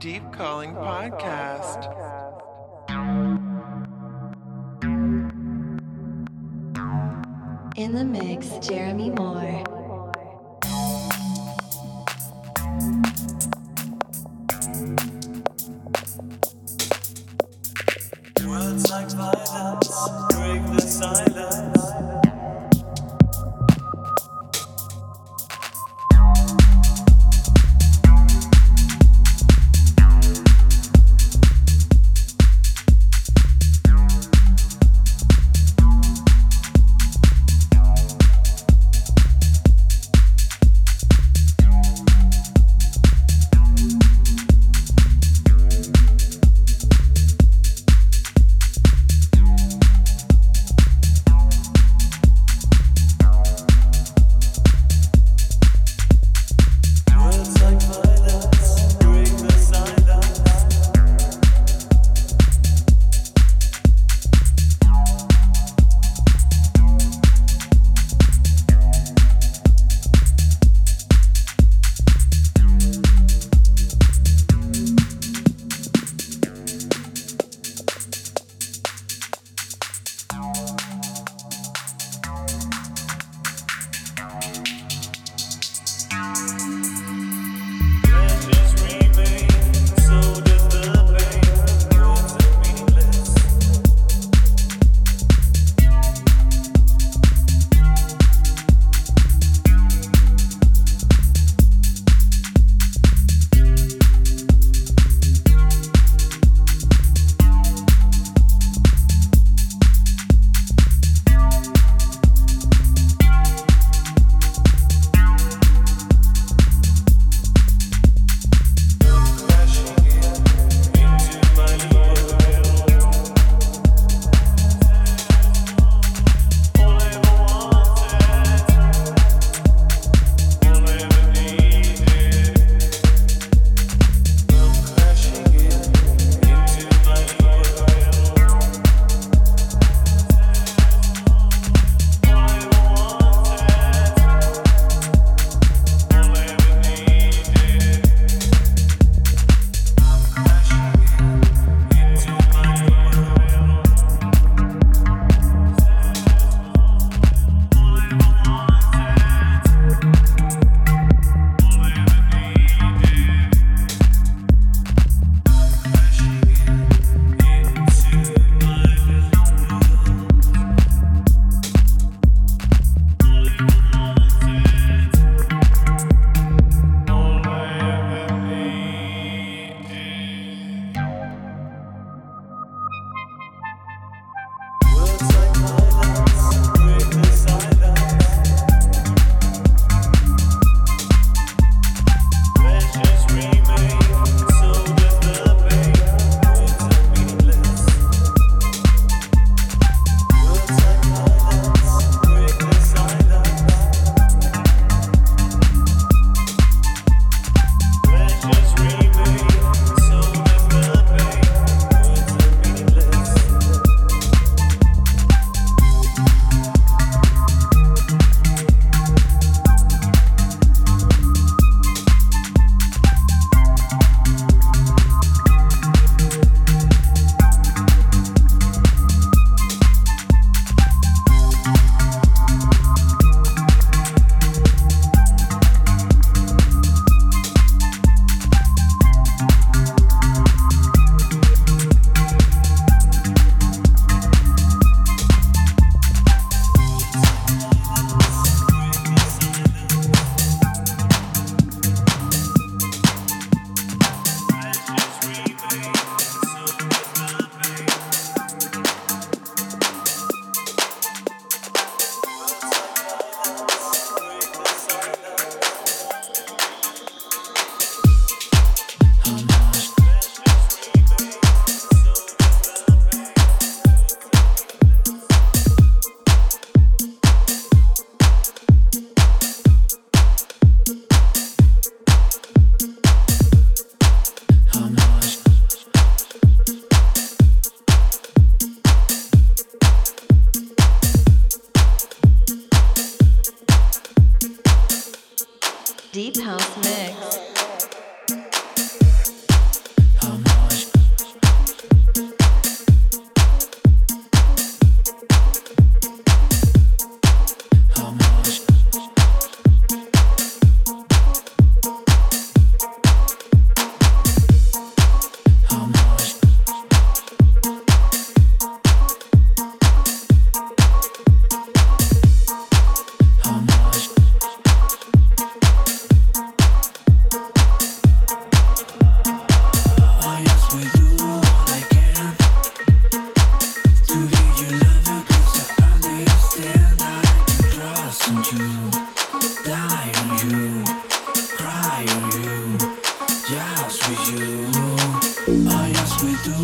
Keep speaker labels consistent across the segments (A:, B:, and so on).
A: Deep Calling Podcast.
B: In the mix, Jeremy Moore.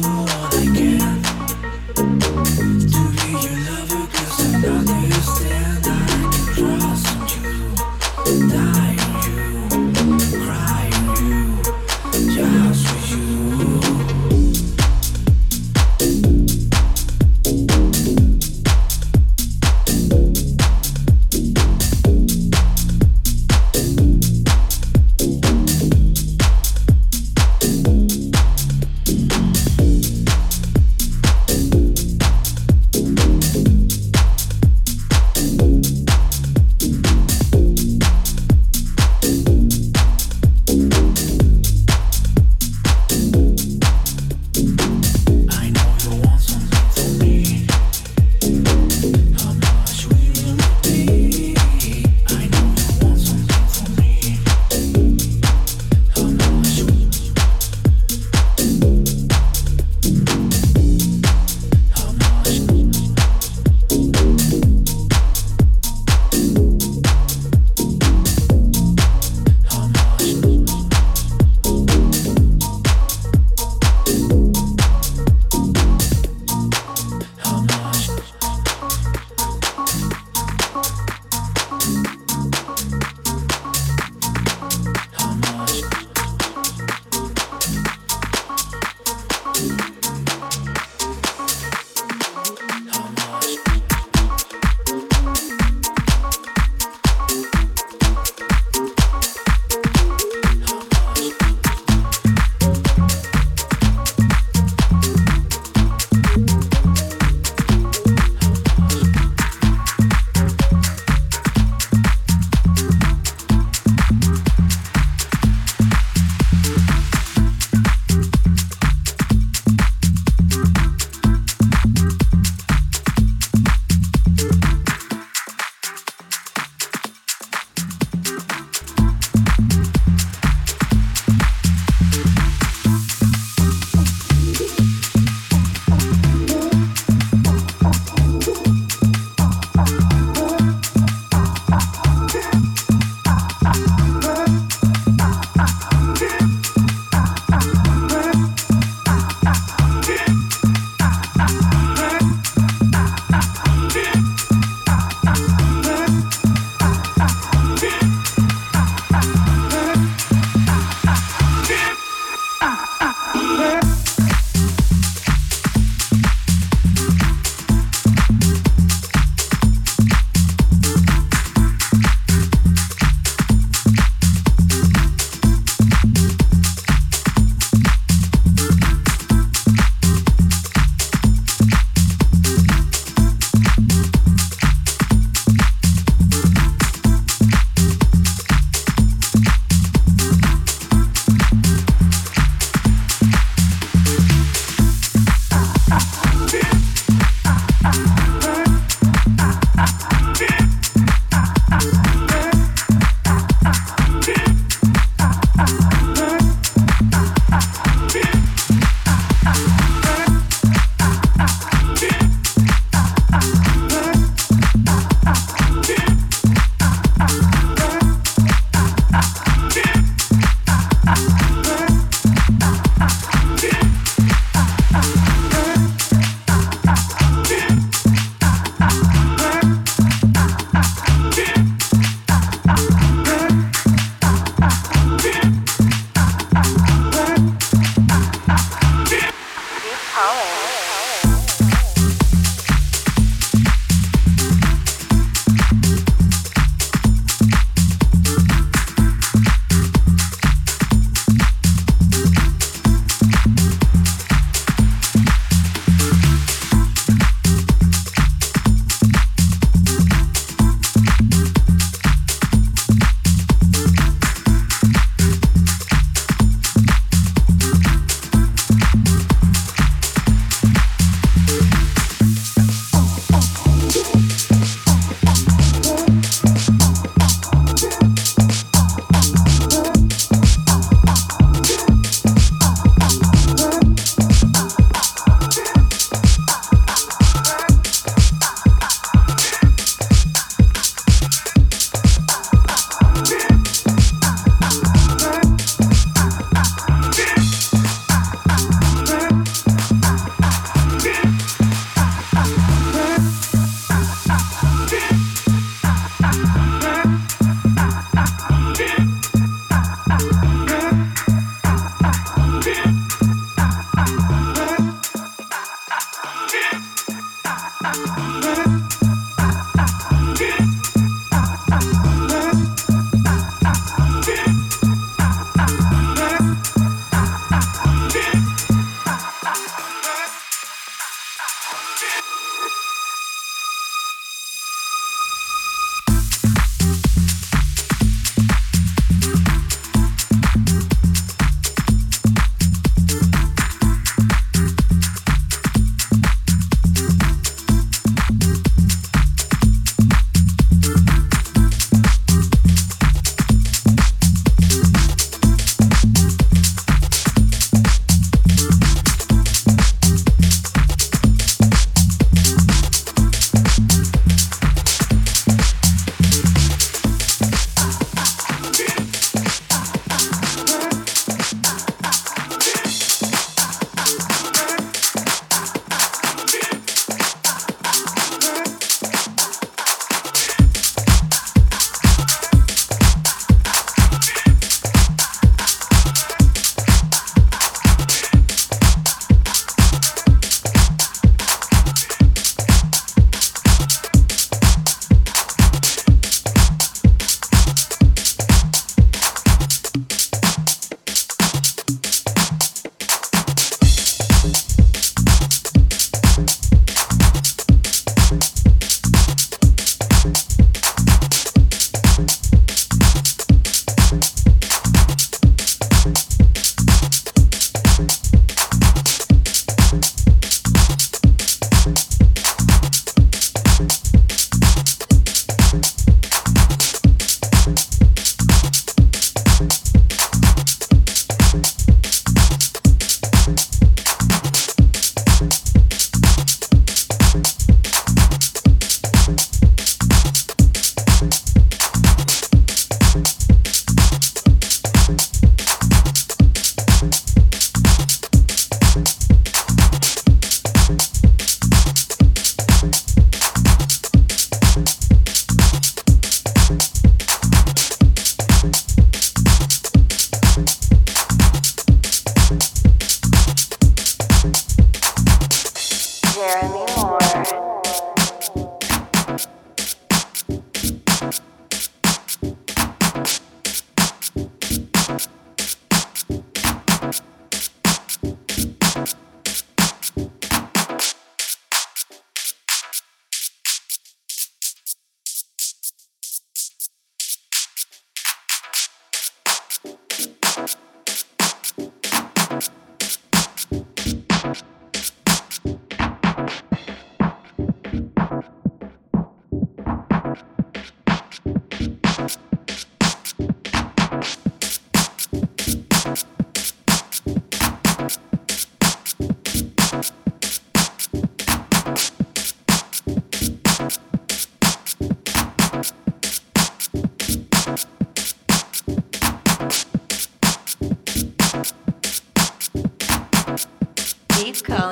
C: Just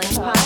B: Calling